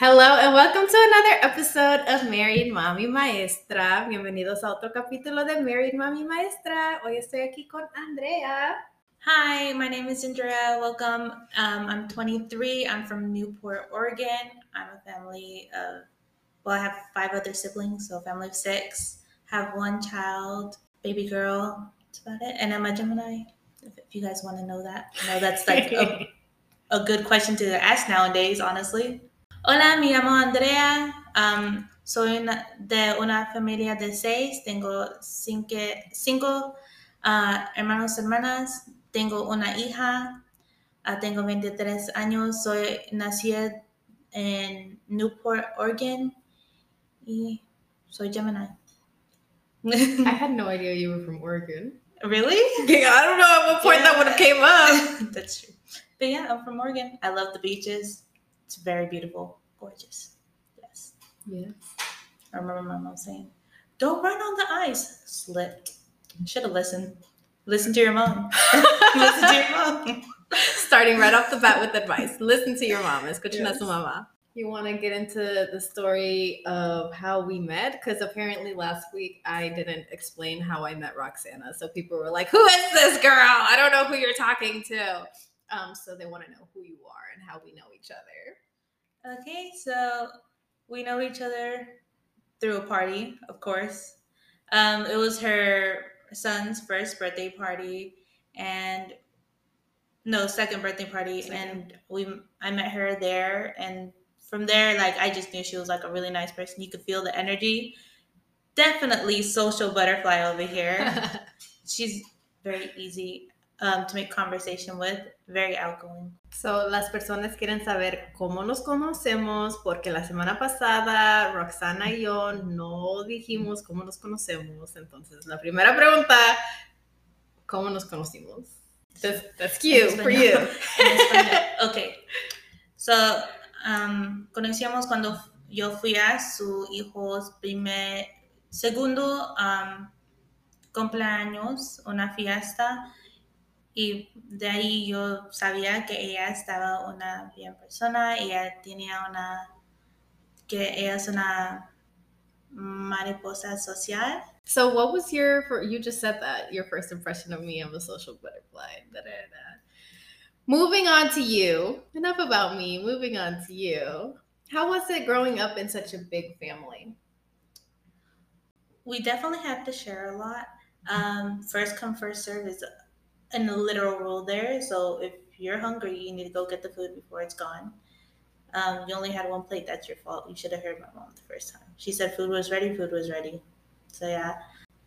Hello and welcome to another episode of Married Mommy Maestra. Bienvenidos a otro capítulo de Married Mommy Maestra. Hoy estoy aquí con Andrea. Hi, my name is Andrea. Welcome. Um, I'm 23. I'm from Newport, Oregon. I'm a family of, well, I have five other siblings, so a family of six. Have one child, baby girl. That's about it. And I'm a Gemini. If, if you guys want to know that, I know that's like a, a good question to ask nowadays, honestly. Hola, me llamo Andrea. Um, soy una, de una familia de seis. Tengo cinco, cinco uh, hermanos hermanas. Tengo una hija. Uh, tengo 23 años. Soy nacida en Newport, Oregon. Y soy Gemini. I had no idea you were from Oregon. Really? Yeah, I don't know at what point Yeah. that would have came up. That's true. But yeah, I'm from Oregon. I love the beaches. It's very beautiful, gorgeous. Yes. Yes. I remember my mom saying, "Don't run on the ice." Slipped. Should have listened. Listen to your mom. Listen to your mom. Starting right off the bat with advice. Listen to your mom. Escuchen a su mamá. You want to get into the story of how we met? Because apparently last week I didn't explain how I met Roxana. So people were like, Who is this girl? I don't know who you're talking to. Um, so they want to know who you are and how we know each other. Okay, so we know each other through a party, of course. Um, it was her son's first birthday party, and no second birthday party, Second. and we I met her there, and from there, like I just knew she was like a really nice person. You could feel the energy. Definitely social butterfly over here. She's very easy um, to make conversation with, very outgoing. So, las personas quieren saber cómo nos conocemos, porque la semana pasada Roxana y yo no dijimos cómo nos conocemos. Entonces, la primera pregunta, ¿cómo nos conocimos? That's, that's cute for you. Ok. So, um, conocíamos cuando yo fui a su hijo primer, segundo um, cumpleaños, una fiesta, y de ahí yo sabía que ella estaba una bien persona, ella tenía una, que ella es una mariposa social. So, what was your, for, you just said that, your first impression of me, I'm a social butterfly. Da, da, da. Moving on to you, enough about me, moving on to you. How was it growing up in such a big family? we definitely have to share a lot. Um, first come, first serve is a literal rule there. So if you're hungry, you need to go get the food before it's gone. Um, you only had one plate. That's your fault. You should have heard my mom the first time. She said food was ready. Food was ready. So yeah.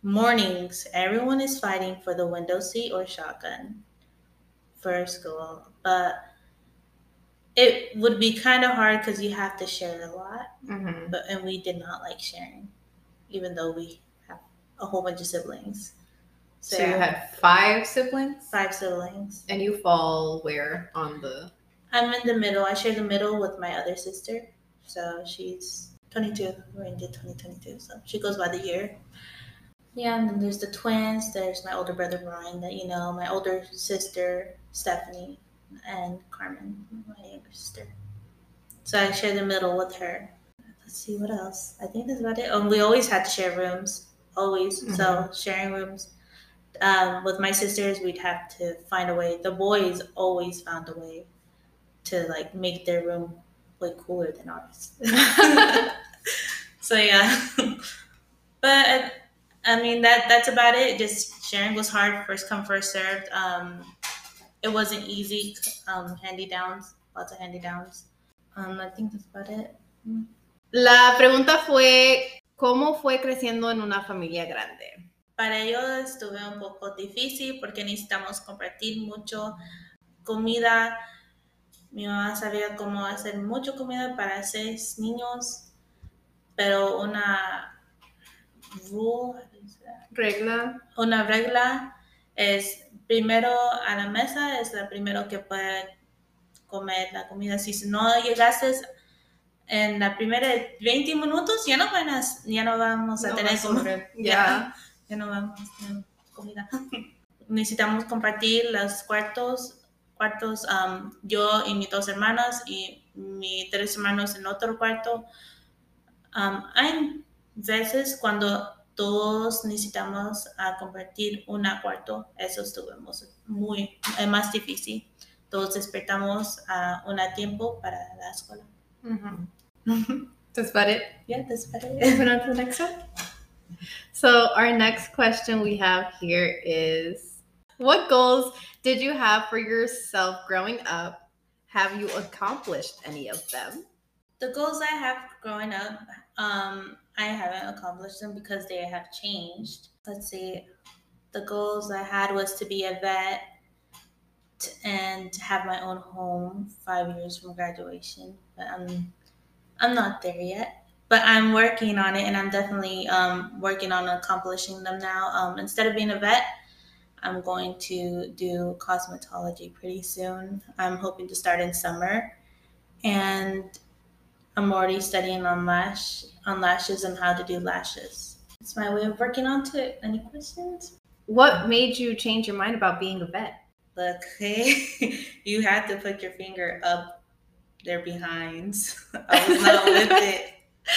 Mornings, everyone is fighting for the window seat or shotgun for school, but it would be kind of hard because you have to share a lot Mm-hmm. but and we did not like sharing, even though we have a whole bunch of siblings. So, you had five siblings? five siblings. And you fall where on the I'm in the middle. I share the middle with my other sister, so she's 22. We're into 2022, so she goes by the year. Yeah, and then there's the twins. There's my older brother Brian, that you know, my older sister Stephanie, and Carmen, my younger sister. So I share the middle with her. Let's see what else. I think that's about it. Oh, we always had to share rooms, always. So mm-hmm. sharing rooms. Um, with my sisters, we'd have to find a way. The boys always found a way to like make their room way cooler than ours. so yeah, but I mean that that's about it. Just sharing was hard. First come, first served. Um, it wasn't easy. Um, handy downs, lots of handy downs. Um, I think that's about it. La pregunta fue, ¿cómo fue creciendo en una familia grande? Para ello estuve un poco difícil porque necesitamos compartir mucho comida. Mi mamá sabía cómo hacer mucha comida para seis niños, pero una Regla. una regla es primero a la mesa es la primero que puede comer la comida. Si no llegaste en la primera 20 minutos, ya no, van a- ya no vamos a No tener vas a como- comer. ya, ya no vamos a tener comida. Necesitamos compartir los cuartos cuartos, um, yo y mis dos hermanos y mis tres hermanos en otro cuarto. Um, hay veces cuando todos necesitamos a compartir un cuarto, eso estuvimos muy eh, más difícil. Todos despertamos a un tiempo para la escuela. That's about it. Yeah, that's about it. Moving on to the next one. So our next question we have here is what goals did you have for yourself growing up? Have you accomplished any of them? The goals I have growing up, um, I haven't accomplished them because they have changed. Let's see. The goals I had was to be a vet and have my own home five years from graduation. But I'm I'm not there yet. But I'm working on it and I'm definitely um, working on accomplishing them now. Um, instead of being a vet, I'm going to do cosmetology pretty soon. I'm hoping to start in summer. And I'm already studying on lash on lashes and how to do lashes. It's my way of working on to it. Any questions? What made you change your mind about being a vet? Look, hey, you had to put your finger up their behinds. I was not with it.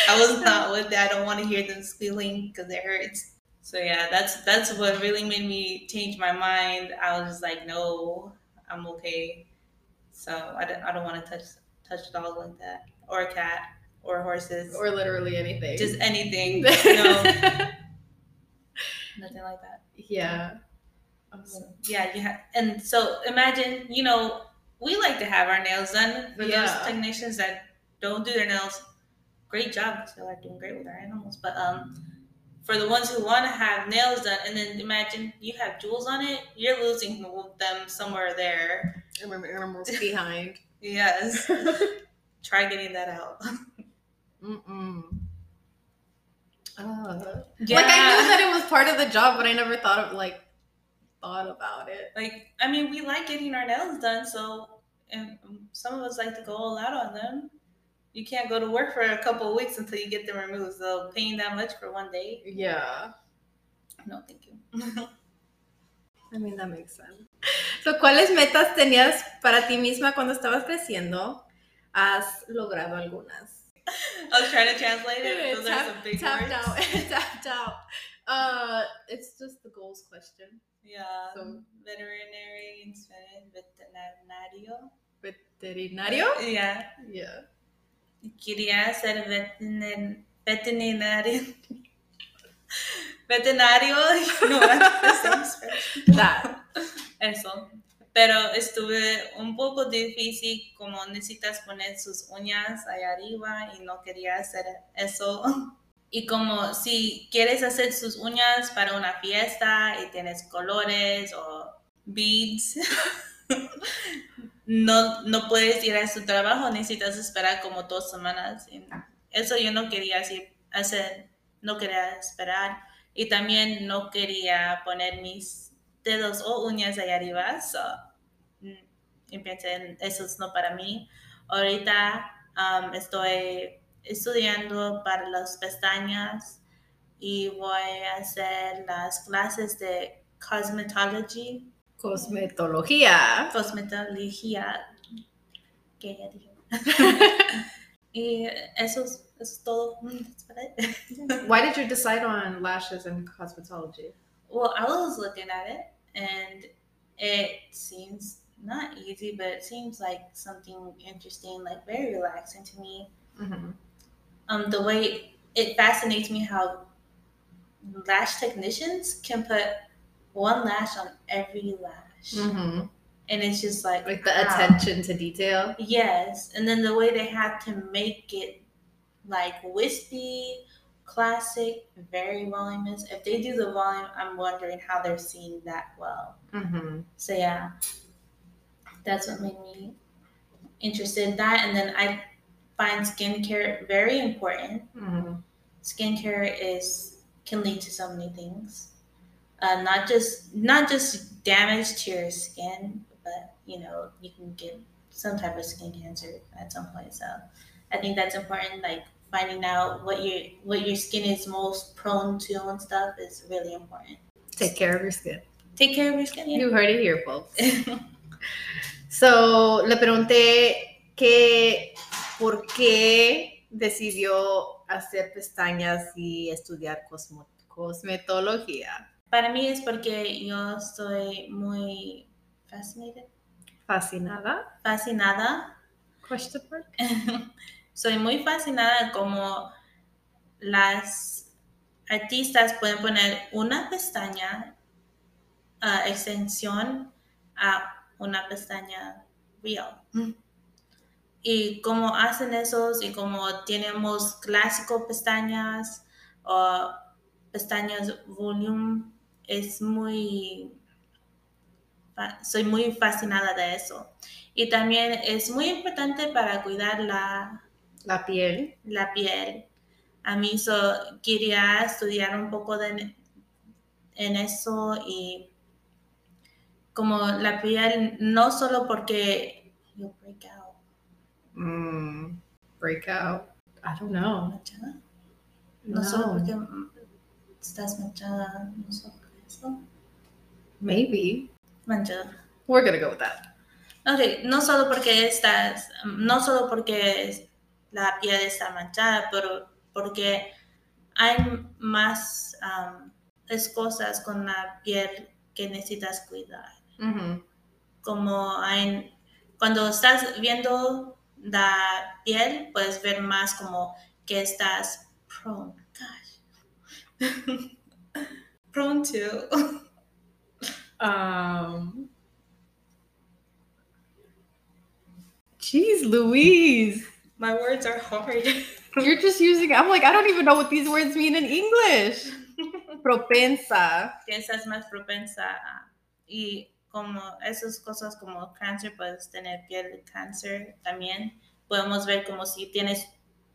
I was not with it. I don't want to hear them squealing because it hurts. So yeah, that's that's what really made me change my mind. I was just like, no, I'm okay. So I don't, I don't want to touch touch a dog like that, or a cat, or horses, Or literally anything. just anything. no, nothing like that. yeah. So, yeah, you have, and so imagine, you know, we like to have our nails done for Yeah. those technicians that don't do their nails. Great job, 'cause they're like doing great with our animals. But um, for the ones who want to have nails done, and then imagine you have jewels on it, you're losing them somewhere there. And remember, animals behind. Yes, try getting that out. Mm-mm. Uh, Yeah. Like I knew that it was part of the job, but I never thought of like thought about it. Like, I mean, we like getting our nails done, so and um, some of us like to go all out on them. You can't go to work for a couple of weeks until you get them removed. So paying that much for one day, Yeah. no, thank you. I mean that makes sense. So, ¿cuáles metas tenías para ti misma cuando estabas creciendo? Has logrado algunas. I was trying to translate it. Those are some big tapped words. out. tapped out. Uh, it's just the goals question. Yeah. So- veterinary in Spanish, veterinario. Veterinario. Yeah. Yeah. Quería ser veterin- veterinario. Veterinario. No. Eso. Pero estuve un poco difícil como necesitas poner sus uñas allá arriba y no quería hacer eso. Y como si quieres hacer sus uñas para una fiesta y tienes colores o beads, no, no puedes ir a su trabajo, necesitas esperar como dos semanas. Y eso yo no quería hacer, no quería esperar. Y también no quería poner mis dedos o uñas allá arriba. So, mm, y pensé, eso es no para mí. Ahorita um, estoy estudiando para las pestañas y voy a hacer las clases de cosmetology, Cosmetología. cosmetología. ¿Qué ya dije? y eso es, eso es todo. It. Why did you decide on lashes and cosmetology? Well, I was looking at it and it seems not easy, but it seems like something interesting, like very relaxing to me. Mm-hmm. Um, the way it fascinates me how lash technicians can put one lash on every lash, Mm-hmm. and it's just like Like the wow. attention to detail. Yes, and then the way they have to make it like wispy, classic, very voluminous. If they do the volume, I'm wondering how they're seeing that well. Mm-hmm. So yeah, that's what made me interested in that. And then I find skincare very important. Mm-hmm. Skincare is can lead to so many things. Uh, not just not just damage to your skin, but you know you can get some type of skin cancer at some point. So I think that's important. Like finding out what your what your skin is most prone to and stuff is really important. Take care of your skin. Take care of your skin. Yeah. You heard it here, folks. So, le pregunté que por qué decidió hacer pestañas y estudiar cosmo- cosmetología. Para mí es porque yo estoy muy fascinated, Fascinada. fascinada. Question mark. soy muy fascinada como las artistas pueden poner una pestaña ah, extensión a una pestaña real. Mm. Y como hacen esos y como tenemos clásico pestañas o pestañas volume, es muy, soy muy fascinada de eso. Y también es muy importante para cuidar la, La piel. la piel. A mí so, quería estudiar un poco de, en eso y como la piel, no solo porque you break out, Mm, breakout. I don't know. manchada, no, solo No. porque estás manchada, no solo eso, Maybe. manchada. We're gonna go with that. Ok, no solo porque estás, no solo porque la piel está manchada, pero porque hay más um, es cosas con la piel que necesitas cuidar. Mhm. Como hay, cuando estás viendo la piel, puedes ver más como que estás prone, gosh, prone to. Um. Jeez, Louise. My words are hard. You're just using. I'm like, I don't even know what these words mean in English. Propensa. que estás más propensa y como esas cosas como cáncer, puedes tener piel cáncer también. Podemos ver como si tienes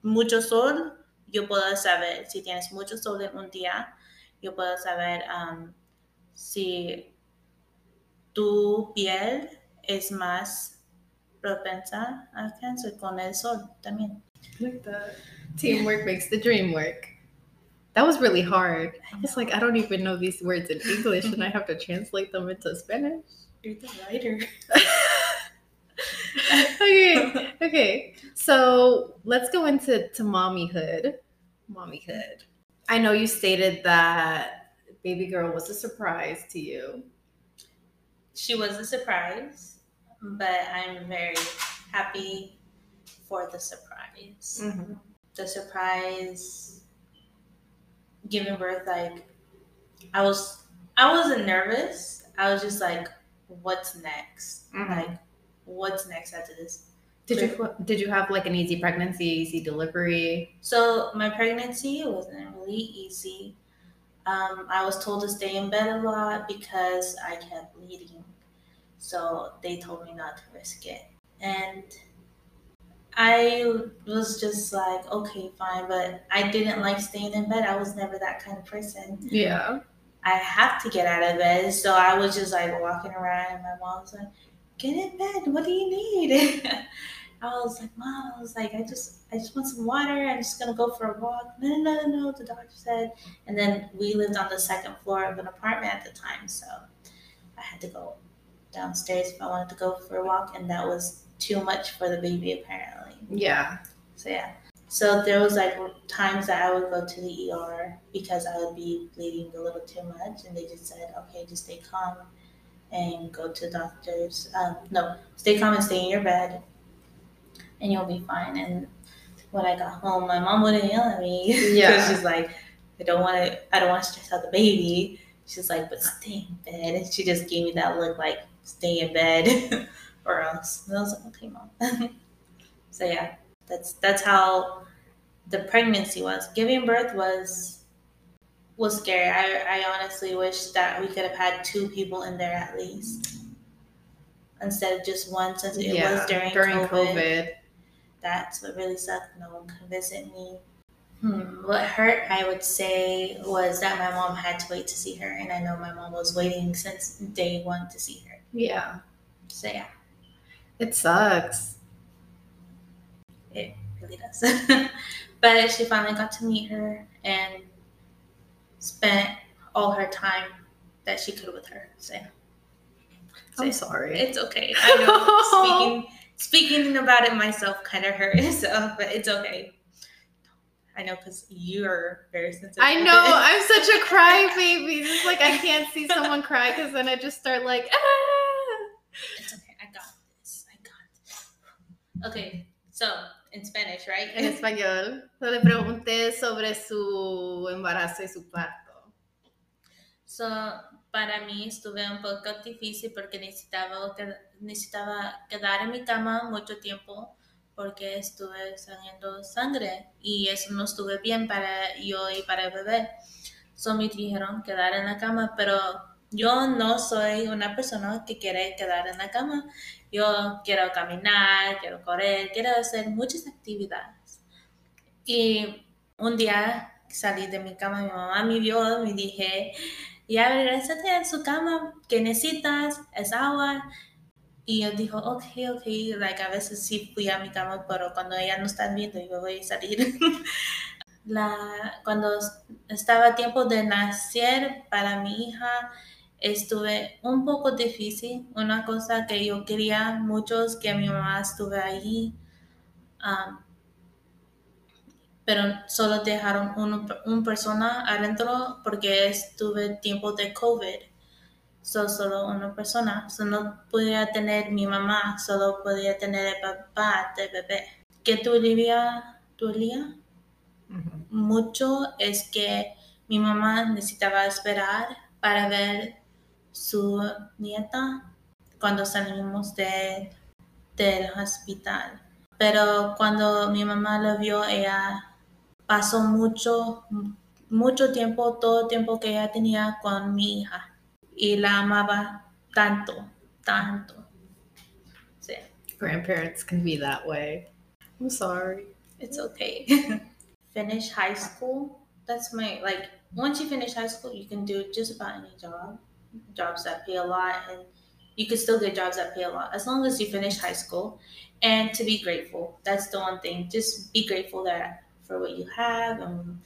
mucho sol, yo puedo saber si tienes mucho sol en un día, yo puedo saber um, si tu piel es más propensa a cáncer con el sol también. Like that. Teamwork makes the dream work. That was really hard. I was like, I don't even know these words in English, and I have to translate them into Spanish. You're the writer. okay, okay. So let's go into to mommyhood. Mommyhood. I know you stated that baby girl was a surprise to you. she was a surprise, but I'm very happy for the surprise. Mm-hmm. The surprise giving birth, like I was, I wasn't nervous. I was just like, "What's next? Mhm. Like, what's next after this?" Did you did you have like an easy pregnancy, easy delivery? So my pregnancy wasn't really easy. Um, I was told to stay in bed a lot because I kept bleeding. So they told me not to risk it. And I was just like, okay, fine. But I didn't like staying in bed. I was never that kind of person. Yeah. I have to get out of bed. So I was just like walking around, and my mom was like, "Get in bed. What do you need?" I was like, "Mom, I was like, I just, I just want some water. I'm just gonna go for a walk." No, no, no, no. The doctor said, and then we lived on the second floor of an apartment at the time, so I had to go downstairs if I wanted to go for a walk, and that was too much for the baby apparently. Yeah. So yeah. So there was like times that I would go to the ER because I would be bleeding a little too much, and they just said, "Okay, just stay calm and go to doctors. Um, no, stay calm and stay in your bed, and you'll be fine." And when I got home, my mom wouldn't yell at me because Yeah. she's like, "I don't want to. I don't want to stress out the baby." She's like, "But stay in bed," and she just gave me that look like, "Stay in bed." Or else, and I was like, okay, mom. so yeah, that's that's how the pregnancy was. Giving birth was was scary. I, I honestly wish that we could have had two people in there at least instead of just one since it yeah. was during, during COVID. COVID. That's what really sucked. No one could visit me. Hmm. What hurt, I would say, was that my mom had to wait to see her, and I know my mom was waiting since day one to see her. Yeah. So yeah, It sucks. it really does. but she finally got to meet her and spent all her time that she could with her. So yeah. I'm sorry. It's okay. I know. speaking speaking about it myself kind of hurts, so, but it's okay. I know because you're very sensitive. I know. I'm such a crybaby. It's like I can't see someone cry because then I just start like, ah. It's okay. I got this. I got this. Okay. So, in Spanish, right? En español. So, le pregunté sobre su embarazo y su parto. So, para mí estuve un poco difícil porque necesitaba, necesitaba quedar en mi cama mucho tiempo porque estuve saliendo sangre y eso no estuve bien para yo y para el bebé. So me dijeron quedar en la cama, pero yo no soy una persona que quiere quedar en la cama. Yo quiero caminar, quiero correr, quiero hacer muchas actividades. Y un día salí de mi cama, mi mamá me vio, me dije, ya regresate a su cama, que necesitas? Es agua. Y yo dijo, ok, ok, like a veces sí fui a mi cama, pero cuando ella no está viendo, yo voy a salir. La, cuando estaba tiempo de nacer para mi hija, estuve un poco difícil. Una cosa que yo quería mucho es que mi mamá estuve ahí, um, pero solo dejaron una un persona adentro porque estuve tiempo de COVID solo una persona. So, no podía tener mi mamá, solo podía tener el papá del bebé. ¿Qué dolía? dolía? Mucho es que mi mamá necesitaba esperar para ver su nieta cuando salimos de, del hospital. Pero cuando mi mamá lo vio, ella pasó mucho, mucho tiempo, todo el tiempo que ella tenía con mi hija y la amaba tanto, tanto. Sí. Grandparents can be that way. I'm sorry. It's okay. finish high school. That's my like once you finish high school you can do just about any job. Jobs that pay a lot and you can still get jobs that pay a lot as long as you finish high school and to be grateful. That's the one thing. Just be grateful that for what you have and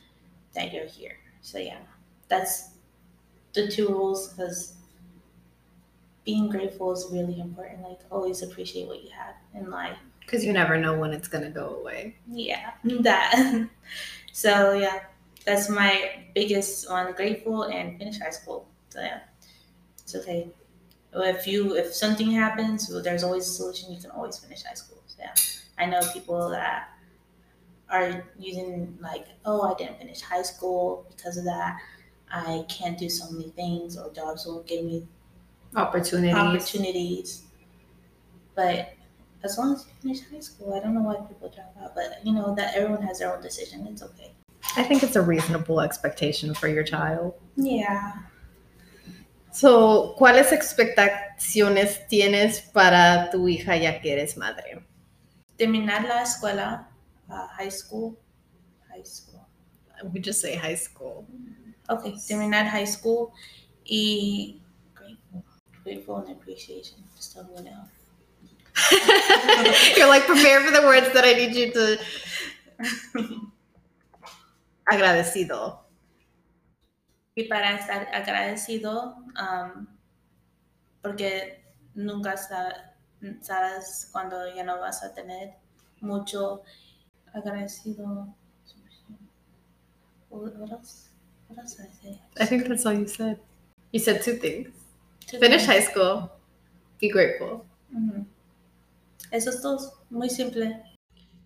that you're here. So yeah, that's the two rules because being grateful is really important. Like always appreciate what you have in life. Because you never know when it's gonna go away. Yeah, that. so yeah, that's my biggest one. Grateful and finish high school. So yeah, it's okay. If you if something happens, there's always a solution. You can always finish high school. So yeah, I know people that are using like, oh, I didn't finish high school because of that. I can't do so many things, or jobs won't give me opportunities. Opportunities. But as long as you finish high school, I don't know why people drop out. But you know that everyone has their own decision. It's okay. I think it's a reasonable expectation for your child. Yeah. So, ¿cuáles expectaciones tienes para tu hija ya que eres madre? Terminar la escuela, uh, high school, high school. We just say high school. Okay, terminar high school y grateful, grateful and appreciation. Just now. You're like prepare for the words that I need you to. agradecido. Y para estar agradecido, um, porque nunca sabes cuando ya no vas a tener mucho agradecido. What else? What else did I say? I think that's all you said. You said two things. Two Finish things. high school. Be grateful. Mm-hmm. Esos dos, muy simple.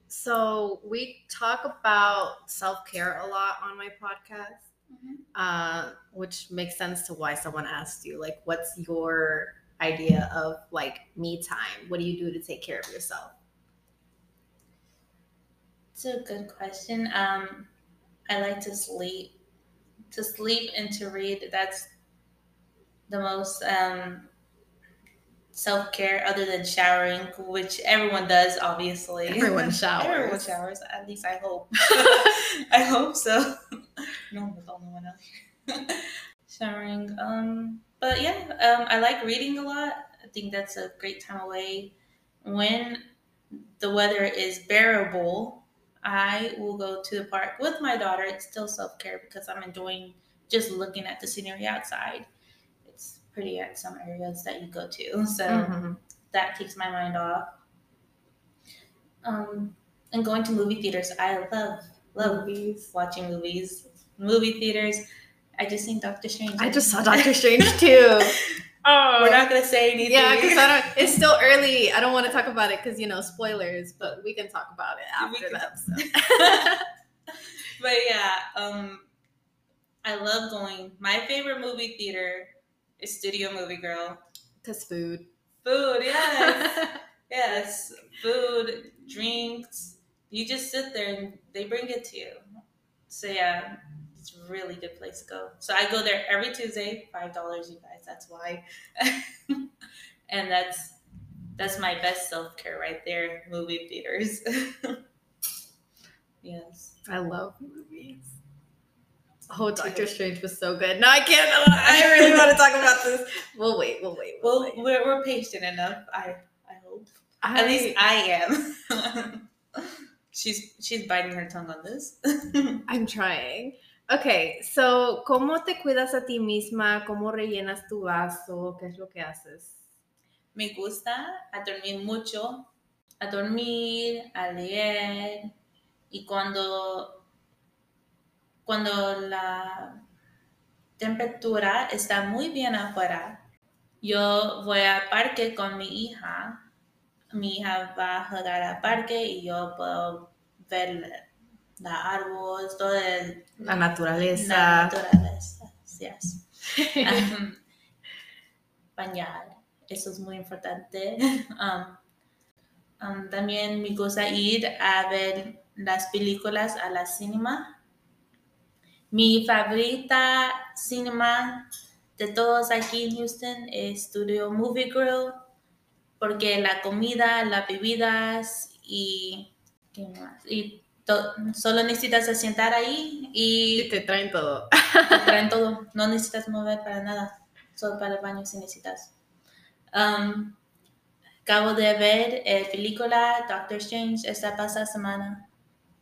So we talk about self care a lot on my podcast, mm-hmm. uh, which makes sense to why someone asked you, like, what's your idea of like me time? What do you do to take care of yourself? It's a good question. Um, I like to sleep to sleep and to read. That's the most um, self care other than showering, which everyone does, obviously. Everyone showers. everyone showers. At least I hope. I hope so. No, I'm the only one else. showering. Um, but yeah, um, I like reading a lot. I think that's a great time away when the weather is bearable I will go to the park with my daughter. It's still self care because I'm enjoying just looking at the scenery outside. It's pretty at some areas that you go to. So Mhm. that takes my mind off. Um, and going to movie theaters, I love love Movies. watching movies, movie theaters. I just seen Doctor Strange. I just saw Doctor Strange too. Oh, We're not gonna say anything. yeah, because I don't. It's still early. I don't want to talk about it because you know spoilers, but we can talk about it after the episode. but yeah, um, I love going. My favorite movie theater is Studio Movie Grill. Cause food. Food, yes, yes, food, drinks. You just sit there and they bring it to you. So yeah, it's a really good place to go. So I go there every Tuesday, five dollars, you guys. That's why, and that's that's my best self care right there. Movie theaters. yes. I love movies. Oh, Doctor Strange was so good. No, I can't. I really want to talk about this. We'll wait. We'll wait. We'll Well, wait. we're, we're patient enough. I I hope. I, At least I am. she's she's biting her tongue on this. I'm trying. Okay, so ¿cómo te cuidas a ti misma? ¿Cómo rellenas tu vaso? ¿Qué es lo que haces? Me gusta a dormir mucho, a dormir, a leer y cuando cuando la temperatura está muy bien afuera, yo voy al parque con mi hija. Mi hija va a jugar al parque y yo puedo ver los árboles, todo el La La naturaleza. naturaleza, yes. Um, bañar, eso es muy importante. Um, um, también me gusta ir a ver las películas a la cinema. Mi favorita cinema de todos aquí en Houston es Studio Movie Grill porque la comida, las bebidas y ¿qué más? Y solo necesitas sentar ahí y y te traen todo. te traen todo. No necesitas mover para nada. Solo para el baño si necesitas. Um, acabo de ver eh, película Doctor Strange esta pasada semana.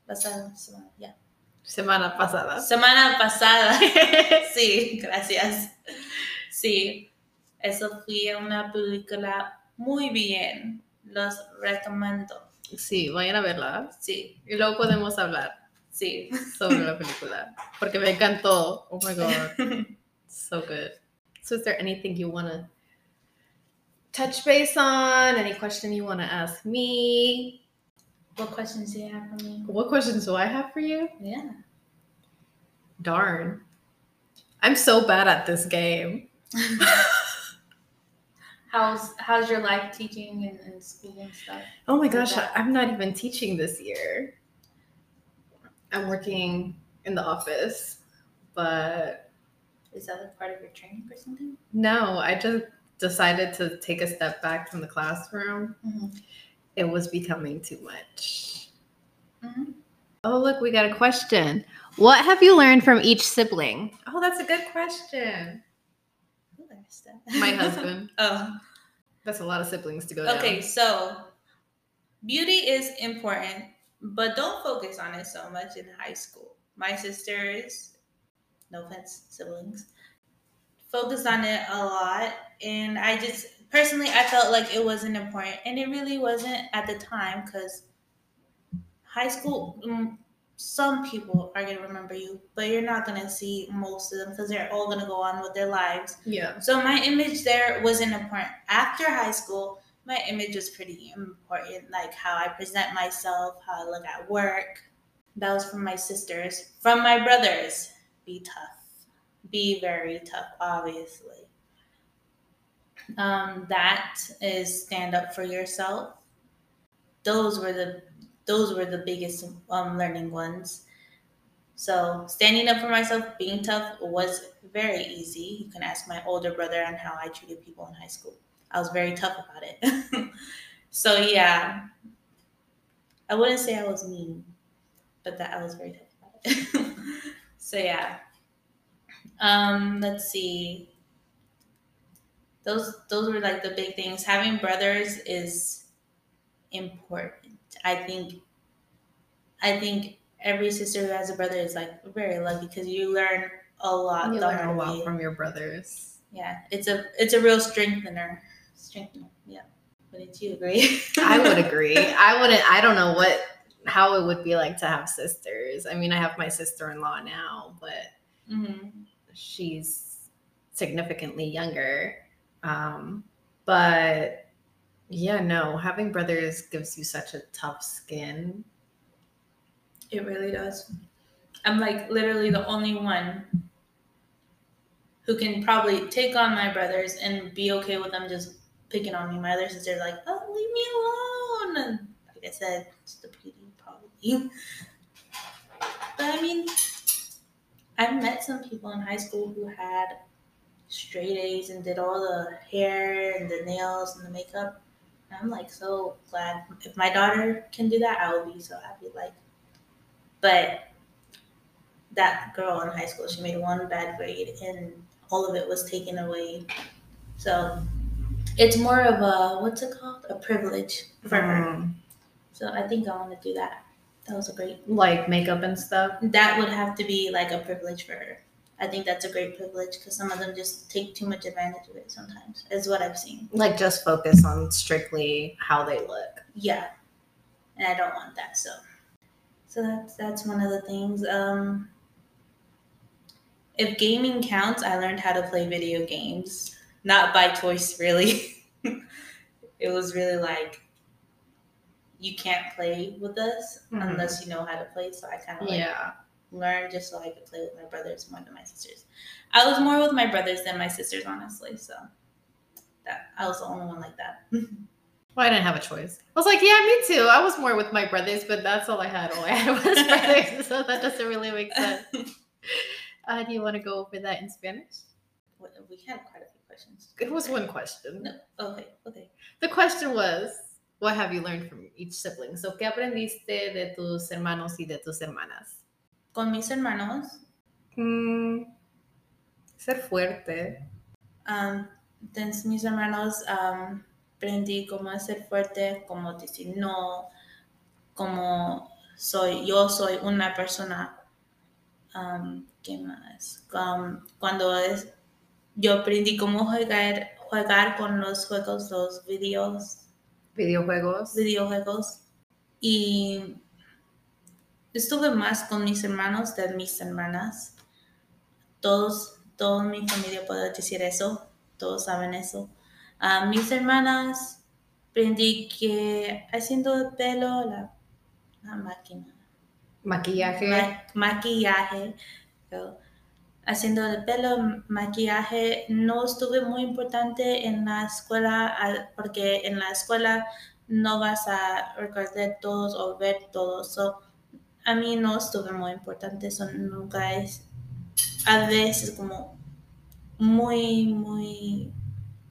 Pasada semana, ya. Semana pasada. Semana pasada. sí, gracias. Sí, eso fue una película muy bien. Los recomiendo. Sí, vayan a verla. Sí, Y luego podemos hablar sí. sobre la película. Porque me encantó. Oh my god. So good. So is there anything you want to touch base on? Any question you want to ask me? What questions do you have for me? What questions do I have for you? Yeah. Darn. I'm so bad at this game. How's how's your life teaching and, and school and stuff? Oh my gosh. I'm not even teaching this year. I'm working in the office, but Is that a part of your training or something? no, I just decided to take a step back from the classroom. Mm-hmm. It was becoming too much. Mm-hmm. Oh, look, we got a question. What have you learned from each sibling? Oh, that's a good question. Who that? My husband. oh, That's a lot of siblings to go down. okay. So, beauty is important, but don't focus on it so much in high school. My sisters, no offense, siblings, focused on it a lot, and I just personally I felt like it wasn't important, and it really wasn't at the time because high school. Mm, some people are gonna remember you, but you're not gonna see most of them because they're all gonna go on with their lives. Yeah. So my image there wasn't important. After high school, my image was pretty important, like how I present myself, how I look at work. That was from my sisters. From my brothers, be tough. Be very tough, obviously. Um, that is stand up for yourself. Those were the those were the biggest um, learning ones. So standing up for myself, being tough was very easy. You can ask my older brother on how I treated people in high school. I was very tough about it. so yeah, I wouldn't say I was mean, but that I was very tough about it. so yeah. Um, let's see. Those those were like the big things. Having brothers is important. I think I think every sister who has a brother is like very lucky because you learn a lot You learn a lot way. from your brothers. yeah, it's a it's a real strengthener. Strengthener, yeah. Wouldn't you agree? I would agree. I wouldn't. I don't know what how it would be like to have sisters. I mean, I have my sister in law now, but hmm she's significantly younger. Um, but yeah, no, having brothers gives you such a tough skin. It really does. I'm like literally the only one who can probably take on my brothers and be okay with them just picking on me. My other sister's like, oh, leave me alone. And like I said, stupidity probably. but I mean, I've met some people in high school who had straight A's and did all the hair and the nails and the makeup. I'm like so glad if my daughter can do that, I will be so happy. Like, but that girl in high school, she made one bad grade and all of it was taken away. So it's more of a what's it called? A privilege for her. Mm, So I think I want to do that. That was a great. like makeup and stuff. That would have to be like a privilege for her. I think that's a great privilege because some of them just take too much advantage of it sometimes, is what I've seen. Like just focus on strictly how they look. Yeah. And I don't want that. So so that's that's one of the things. Um if gaming counts, I learned how to play video games. Not by choice really. it was really like you can't play with us Mhm. unless you know how to play. So I kind of like Yeah. Learned just so I could play with my brothers more than my sisters. I was more with my brothers than my sisters, honestly. So that I was the only one like that. Well, I didn't have a choice. I was like, yeah, me too. I was more with my brothers, but that's all I had. All I had was brothers, so that doesn't really make sense. Uh, do you want to go over that in Spanish? We had quite a few questions. It was one question. No. Okay. Okay. The question was, what have you learned from each sibling? So, ¿qué aprendiste de tus hermanos y de tus hermanas? Con mis hermanos, Mm, ser fuerte. um, de mis hermanos, um, aprendí cómo ser fuerte, cómo decir no, cómo soy, yo soy una persona. Um, ¿Qué más? Cuando es, yo aprendí cómo jugar, jugar con los juegos, los videos, Videojuegos. videojuegos. Y estuve más con mis hermanos de mis hermanas. Todos, toda mi familia puede decir eso. Todos saben eso. A mis hermanas aprendí que haciendo el pelo, la, la máquina, Maquillaje. ma- maquillaje, haciendo el pelo, maquillaje, no estuve muy importante en la escuela porque en la escuela no vas a recordar todos o ver todos. So, a mí no estuve muy importante, eso nunca es, a veces como muy, muy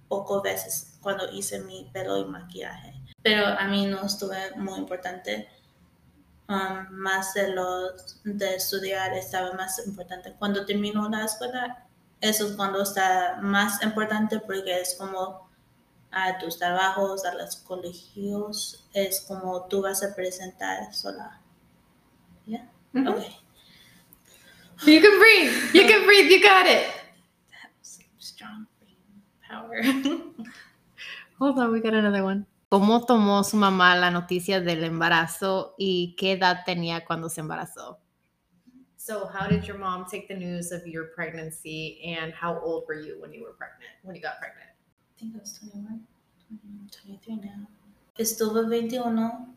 poco veces cuando hice mi pelo y maquillaje. Pero a mí no estuve muy importante. Um, más de los de estudiar estaba más importante. Cuando terminó la escuela, eso es cuando está más importante porque es como a tus trabajos, a los colegios, es como tú vas a presentar sola. Mhm. Okay. You can breathe. You can breathe. You got it. That was strong brain power. Hold on, we got another one. ¿Cómo tomó su mamá la noticia del embarazo y qué edad tenía cuando se embarazó? So, how did your mom take the news of your pregnancy and how old were you when you were pregnant, when you got pregnant? I think I was 21, 23 now. Estuve 21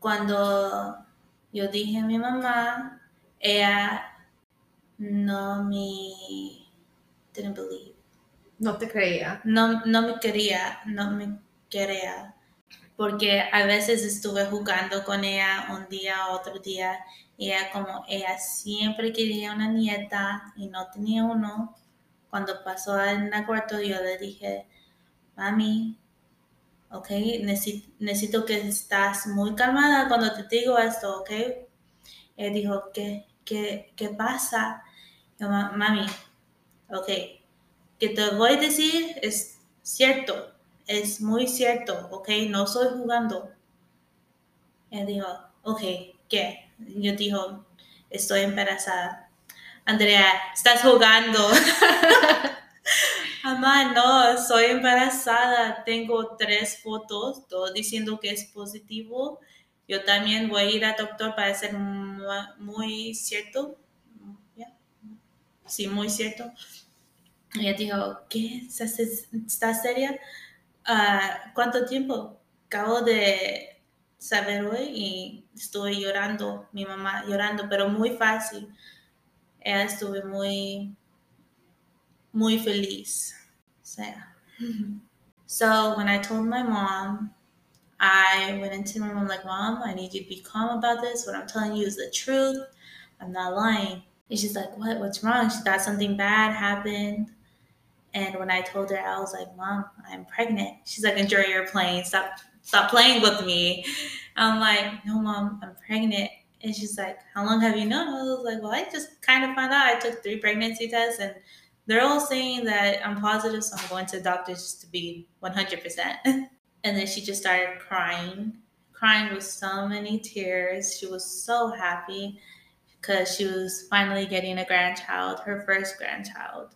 cuando yo dije a mi mamá, ella no me didn't believe, No te creía. no, no me quería, no me quería, porque a veces estuve jugando con ella un día, otro día, y ella como ella siempre quería una nieta y no tenía uno. Cuando pasó en el cuarto yo le dije, mami, ok, necesito, necesito que estás muy calmada cuando te digo esto, ok. Él dijo, ¿qué, qué, qué pasa? Yo, "Ma- mami, ok, que te voy a decir es cierto, es muy cierto, ok, no estoy jugando. Él dijo, ok, ¿qué? Yo dijo, estoy embarazada. Andrea, estás jugando. Mamá, no, soy embarazada. Tengo tres fotos, todo diciendo que es positivo. Yo también voy a ir al doctor para ser mu- muy cierto. Sí, muy cierto. Ella dijo, ¿qué? ¿Estás, seria? Ah, ¿Cuánto tiempo? Acabo de saber hoy y estuve llorando, mi mamá llorando, pero muy fácil. Ella estuve muy, muy feliz. O sea. So when I told my mom, I went into my mom like, Mom, I need you to be calm about this. What I'm telling you is the truth. I'm not lying. And she's like, What? What's wrong? She thought something bad happened. And when I told her, I was like, Mom, I'm pregnant. She's like, Enjoy your plane. Stop stop playing with me. I'm like, No, Mom, I'm pregnant. And she's like, How long have you known? I was like, Well, I just kind of found out. I took three pregnancy tests and they're all saying that I'm positive, so I'm going to the doctor just to be 100%. and then she just started crying, crying with so many tears. She was so happy because she was finally getting a grandchild, her first grandchild.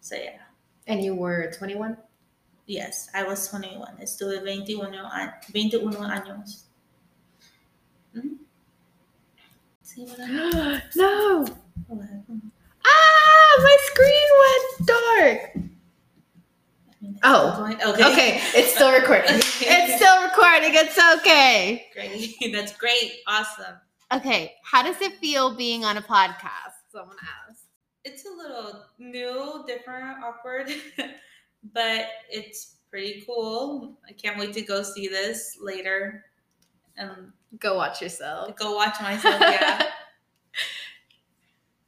So, yeah. And you were 21? Yes, I was 21. Estuve 21, a- 21 años. ¿Mm? Sí, ¿verdad? no. Ah, my screen went dark. I mean, it's Oh, okay. Okay, it's still recording. it's still recording. It's okay. great. That's great. Awesome. Okay, how does it feel being on a podcast? Someone asked. It's a little new, different, awkward, but it's pretty cool. I can't wait to go see this later and Go watch yourself. go watch myself. Yeah.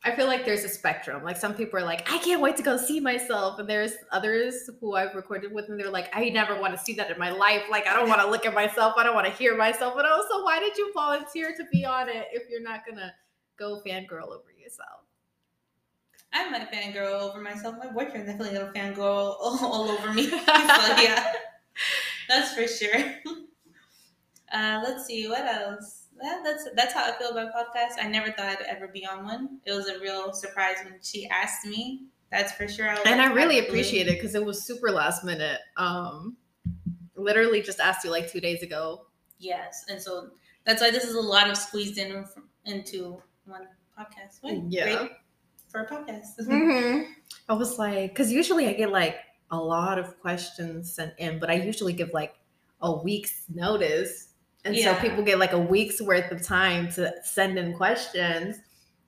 I feel like there's a spectrum. Like some people are like, I can't wait to go see myself. And there's others who I've recorded with, and they're like, I never want to see that in my life. Like, I don't want to look at myself. I don't want to hear myself. But also, why did you volunteer to be on it if you're not going to go fangirl over yourself? I might fangirl over myself. My boyfriend definitely gonna fangirl all, all over me. so yeah, that's for sure. Uh, let's see what else. Well, that's that's how I feel about podcasts. I never thought I'd ever be on one. It was a real surprise when she asked me. That's for sure. was And like, I really appreciate it because it was super last minute. Um, literally just asked you like two days ago. Yes, and so that's why this is a lot of squeezed in into one podcast. Wait, Yeah. great for a podcast. Mm-hmm. I was like, because usually I get like a lot of questions sent in, but I usually give like a week's notice. And Yeah. so people get like a week's worth of time to send in questions.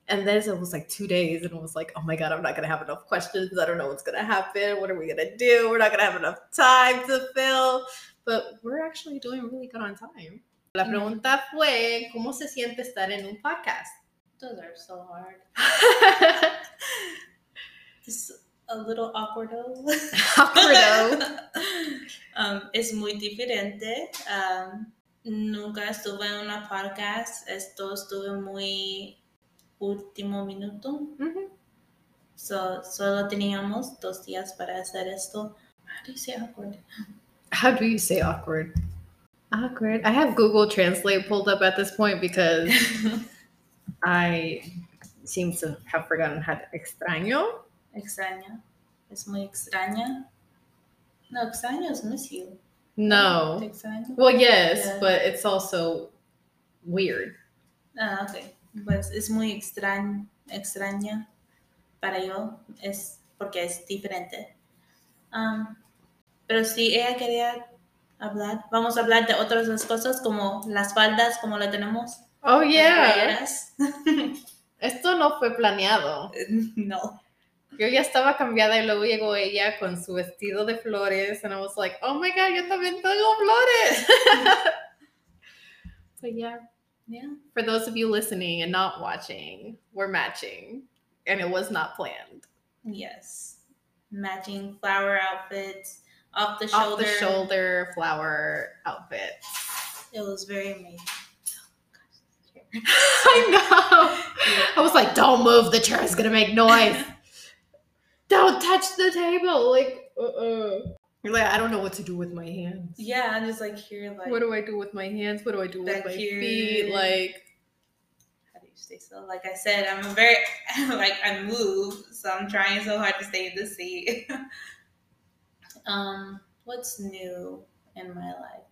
And then it was like two days, and it was like, oh my God, I'm not going to have enough questions. I don't know what's going to happen. What are we going to do? We're not going to have enough time to fill. But we're actually doing really good on time. La pregunta fue, ¿cómo se siente estar en un podcast? Those are so hard. It's a little awkwardo. Awkwardo. um, es muy diferente. Um, nunca estuve en una podcast. Esto estuve muy último minuto. So, solo teníamos dos días para hacer esto. How do you say awkward? How do you say awkward? Awkward. I have Google Translate pulled up at this point because I seem to have forgotten how to extraño. extraña. Es muy extraña. No, extraño es miss you. ¿Te No. extraño? Well, yes, Yeah. but it's also weird. Ah, ok. Pues es muy extrañ, extraña para yo, es porque es diferente. Um, pero si ella quería hablar, vamos a hablar de otras cosas como las faldas, como la tenemos. Oh, yeah. Esto no fue planeado. no. Yo ya estaba cambiada y luego llegó ella con su vestido de flores and I was like, oh my god, yo también tengo flores. so yeah, Yeah. for those of you listening and not watching, we're matching and it was not planned. Yes. Matching flower outfits, off the shoulder. Off shoulder. the shoulder flower outfit. It was very amazing. I know. I was like, don't move, the chair is gonna make noise. Don't touch the table. Like, uh-uh. You're like, I don't know what to do with my hands. Yeah, I'm just like here, like what do I do with my hands? What do I do with my here. feet? Like, how do you stay still? Like I said, I'm a very like I move, so I'm trying so hard to stay in the seat. Um, what's new in my life?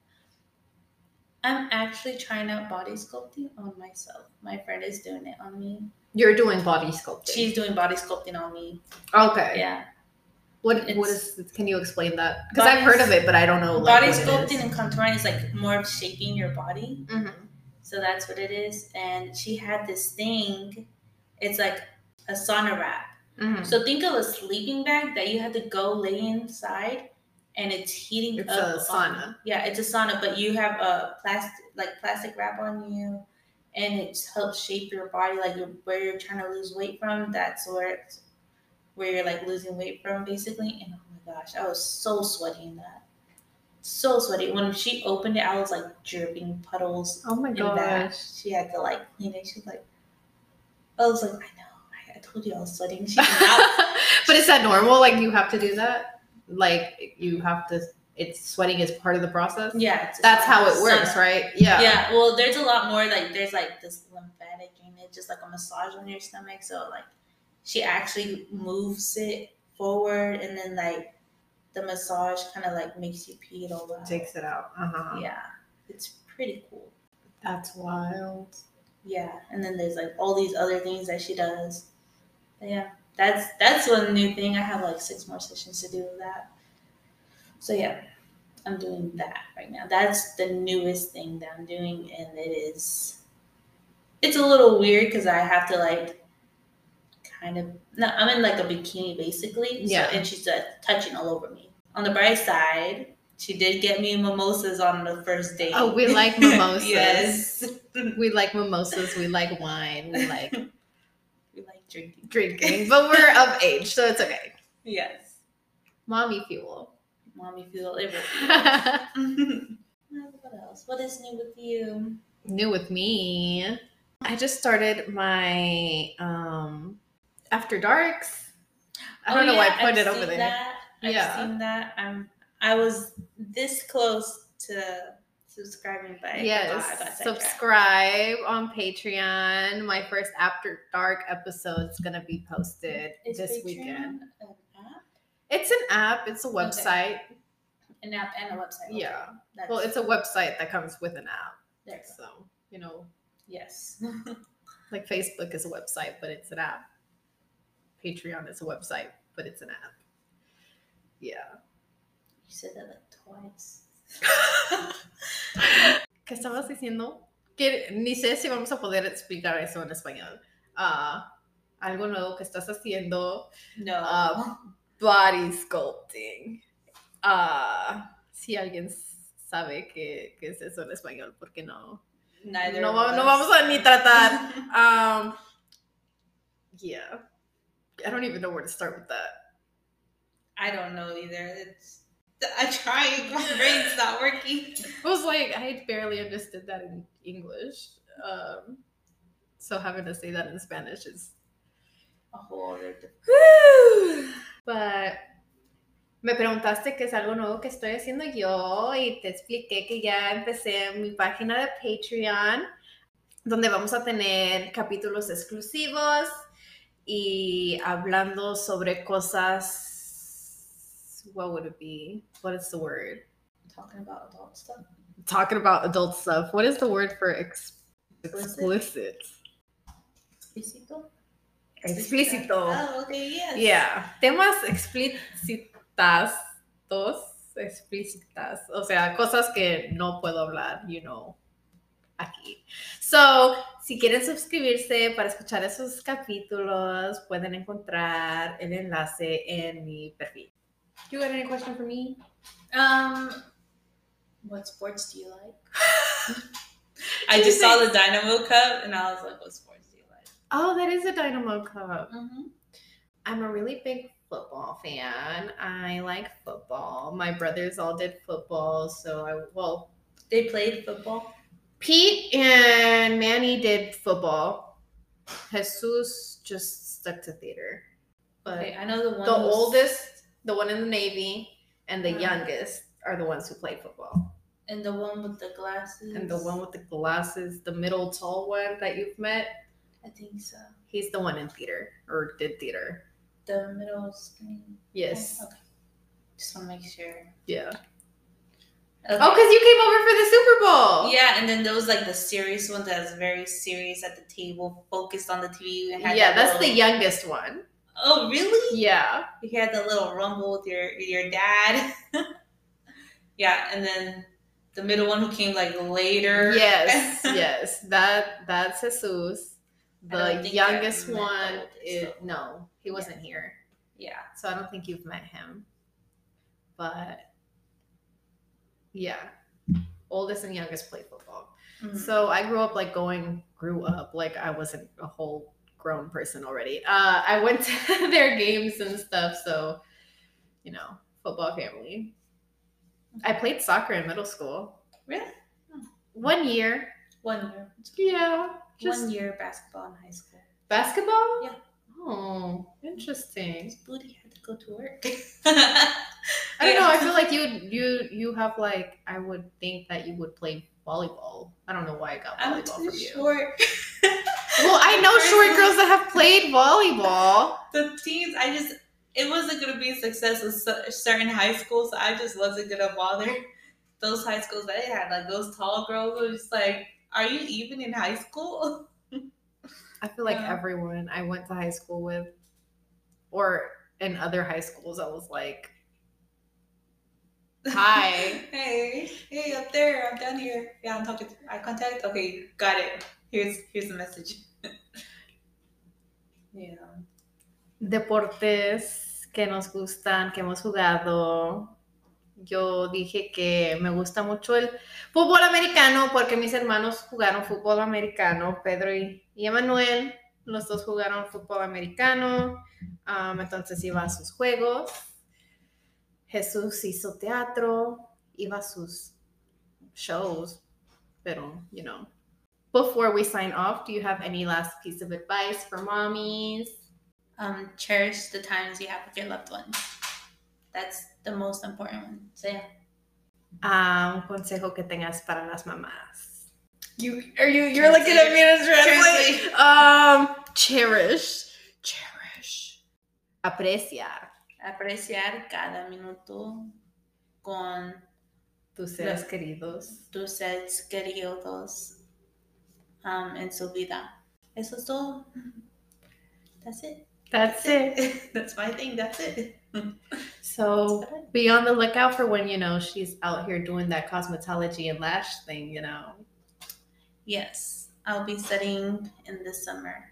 I'm actually trying out body sculpting on myself. My friend is doing it on me. You're doing body sculpting. She's doing body sculpting on me. okay. Yeah. What It's- what is? Can you explain that? Because I've heard of it, but I don't know. Like, body sculpting and contouring is like more of shaping your body. Mhm. So that's what it is. And she had this thing. It's like a sauna wrap. Mhm. So think of a sleeping bag that you have to go lay inside, and it's heating It's up. a on- sauna. yeah, it's a sauna, but you have a plastic like plastic wrap on you, and it helps shape your body, like you're, where you're trying to lose weight from. That's where it's, where you're like losing weight from, basically. And oh my gosh, I was so sweaty in that. So sweaty. When she opened it, I was like dripping puddles Oh my in that. gosh. She had to like clean it. She was like, I was like, I know. I, I told you I was sweating. Not. but is that normal? Like you have to do that? Like you have to? It's sweating is part of the process. yeah, it's That's how it works, right? Yeah. Yeah. Well, there's a lot more. Like there's like this lymphatic drainage, just like a massage on your stomach. So like, she actually moves it forward, and then like the massage kind of like makes you pee it all out. Takes it out. Uh huh. Yeah, it's pretty cool. That's wild. Yeah, and then there's like all these other things that she does. But yeah, that's that's one new thing. I have like six more sessions to do of that. So yeah, I'm doing that right now. That's the newest thing that I'm doing, and it is. It's a little weird because I have to like, kind of. No, I'm in like a bikini basically. so- Yeah. and she's uh, touching all over me. On the bright side, she did get me mimosas on the first date. Oh, we like mimosas. yes. We like mimosas. We like wine. We like drinking. drinking, but we're of age, so it's okay. Yes. Mommy fuel. Mommy feel everything. what else? What is new with you? New with me. I just started my um after darks. I don't Oh, know why I put I've it over there. That. I've Yeah. seen that. I'm I was this close to subscribing, I Yes, forgot. I got sidetracked. subscribe on Patreon. My first After Dark episode is gonna be posted Is this Patreon weekend. It's an app. It's a website. An app and a website. okay. Yeah. That's, Well, it's a website that comes with an app. there. you go. So you know, Yes. like Facebook is a website, but it's an app. Patreon is a website, but it's an app. Yeah. you said that like twice. ¿Qué estabas diciendo? Que ni sé si vamos a poder explicar eso en español. Ah, algo nuevo que estás haciendo. No. Ah, body sculpting. Ah, si alguien sabe qué, qué es eso en español, porque no. Neither. No, no vamos a ni tratar. Um, yeah. I don't even know where to start with that. I don't know either. It's I tried. My brain's not working. I was like, I barely understood that in English. Um, so having to say that in Spanish is. A whole other. But me preguntaste qué es algo nuevo que estoy haciendo yo y te expliqué que ya empecé mi página de Patreon, donde vamos a tener capítulos exclusivos y hablando sobre cosas. What would it be? What is the word? Talking about adult stuff. Talking about adult stuff. What is the word for ex- Explicit? explicit? Explícito. Oh, okay, yes. Yeah. Temas explícitas, explícitas, o sea, cosas que no puedo hablar, you know, aquí. So, si quieren suscribirse para escuchar esos capítulos, pueden encontrar el enlace en mi perfil. You got any question for me? Um, what sports do you like? I just saw the Dynamo Cup and I was like, what sports do you like? Oh, that is a Dynamo Cup. Mm-hmm. I'm a really big football fan. I like football. My brothers all did football, so I well, They played football. Pete and Manny did football. Jesus just stuck to theater. But Okay, I know the one. the who's- oldest, the one in the Navy, and the Uh-huh. youngest are the ones who play football. and the one with the glasses. And the one with the glasses, the middle tall one that you've met, I think so. he's the one in theater or did theater. The middle screen. Yes. Oh, okay. Just want to make sure. Yeah. Okay. Oh, because you came over for the Super Bowl. Yeah, and then there was like the serious one that's very serious at the table, focused on the TV. and had Yeah, that that's the youngest one. Oh, really? Yeah. You had the little rumble with your your dad. yeah, and then the middle one who came like later. Yes, yes. That that's Jesus. The youngest one the is no, he wasn't here. yeah. So I don't think you've met him. But yeah. Oldest and youngest play football. Mhm. So I grew up like going, grew up like I wasn't a whole grown person already. Uh, I went to their games and stuff. So, you know, football family. I played soccer in middle school. Really? One year. One year. Yeah. Just One year basketball in high school. basketball? Yeah. Oh, interesting. His booty had to go to work. I don't know. I feel like you you you have like I would think that you would play volleyball. I don't know why I got I'm volleyball too from you. short. Well, I know short girls that have played volleyball. the teams i just it wasn't going to be a success in certain high schools so i just wasn't going to bother those high schools that they had like those tall girls were just like are you even in high school I feel like Yeah. everyone I went to high school with, or in other high schools, I was like, Hi. hey hey up there i'm down here yeah i'm talking to eye contact okay got it here's here's the message deportes que nos gustan, que hemos jugado. Yo dije que me gusta mucho el fútbol americano porque mis hermanos jugaron fútbol americano, Pedro y, y Emanuel, los dos jugaron fútbol americano, um, entonces iba a sus juegos. Jesús hizo teatro, iba a sus shows, pero, you know. Before we sign off, do you have any last piece of advice for mommies? um cherish the times you have with your loved ones that's the most important one so yeah Ah, un consejo que tengas para las mamás. You are you you're looking at me to translate. Um, cherish, cherish, apreciar apreciar cada minuto con tus seres queridos. tus seres queridos um, en su vida. Eso es todo. That's it. That's it. That's my thing. That's it. So be on the lookout for when you know she's out here doing that cosmetology and lash thing. You know. Yes, I'll be studying in the summer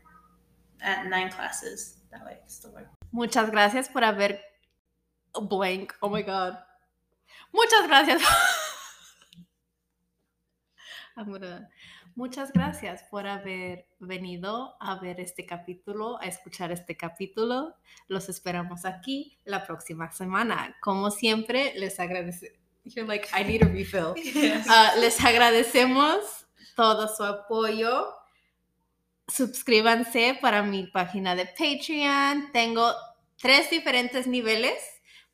at nine classes. That way, it's still work. Muchas gracias por haber blank. Oh my god. Muchas gracias. I'm gonna- Muchas gracias por haber venido a ver este capítulo, a escuchar este capítulo. Los esperamos aquí la próxima semana. Como siempre, les agradecemos. You're like, I need a refill. Yes. Ah, les agradecemos todo su apoyo. Suscríbanse para mi página de Patreon. Tengo tres diferentes niveles.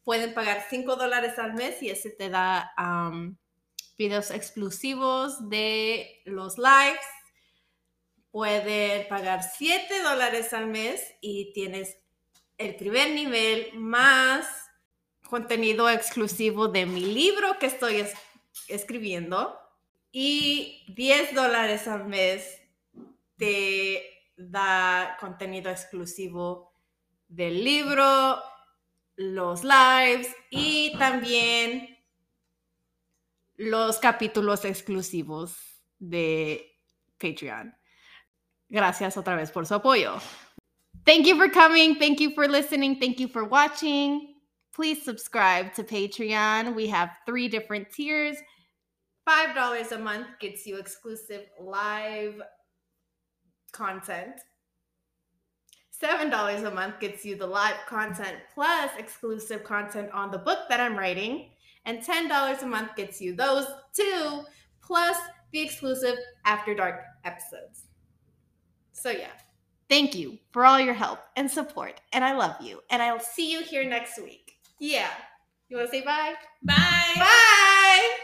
Pueden pagar 5 dólares al mes y ese te da um, videos exclusivos de los lives. Pueden pagar 7 dólares al mes y tienes el primer nivel más contenido exclusivo de mi libro que estoy es- escribiendo y 10 dólares al mes te da contenido exclusivo del libro, los lives y también los capítulos exclusivos de Patreon. Gracias otra vez por su apoyo. Thank you for coming. Thank you for listening. Thank you for watching. Please subscribe to Patreon. We have three different tiers. $5 a month gets you exclusive live content. $7 a month gets you the live content plus exclusive content on the book that I'm writing. And $10 a month gets you those two plus the exclusive After Dark episodes. So, yeah, thank you for all your help and support. And I love you. And I'll see you here next week. Yeah. You want to say bye? Bye. Bye.